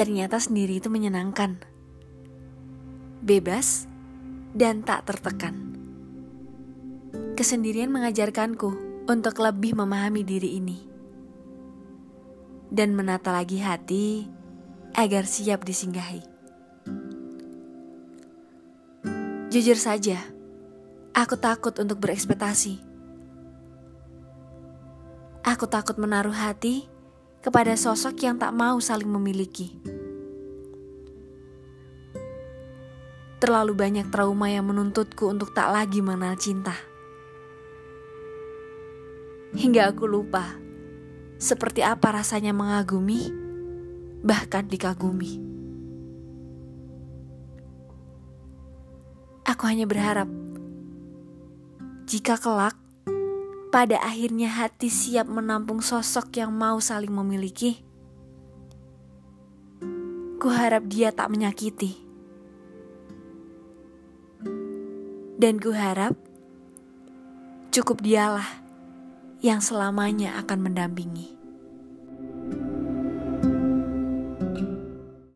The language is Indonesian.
ternyata sendiri itu menyenangkan, bebas, dan tak tertekan. Kesendirian mengajarkanku untuk lebih memahami diri ini dan menata lagi hati agar siap disinggahi. Jujur saja, aku takut untuk berekspektasi. Aku takut menaruh hati kepada sosok yang tak mau saling memiliki. Terlalu banyak trauma yang menuntutku untuk tak lagi mengenal cinta. Hingga aku lupa seperti apa rasanya mengagumi, bahkan dikagumi. Aku hanya berharap jika kelak pada akhirnya hati siap menampung sosok yang mau saling memiliki. Kuharap dia tak menyakiti. Dan kuharap cukup dialah yang selamanya akan mendampingi.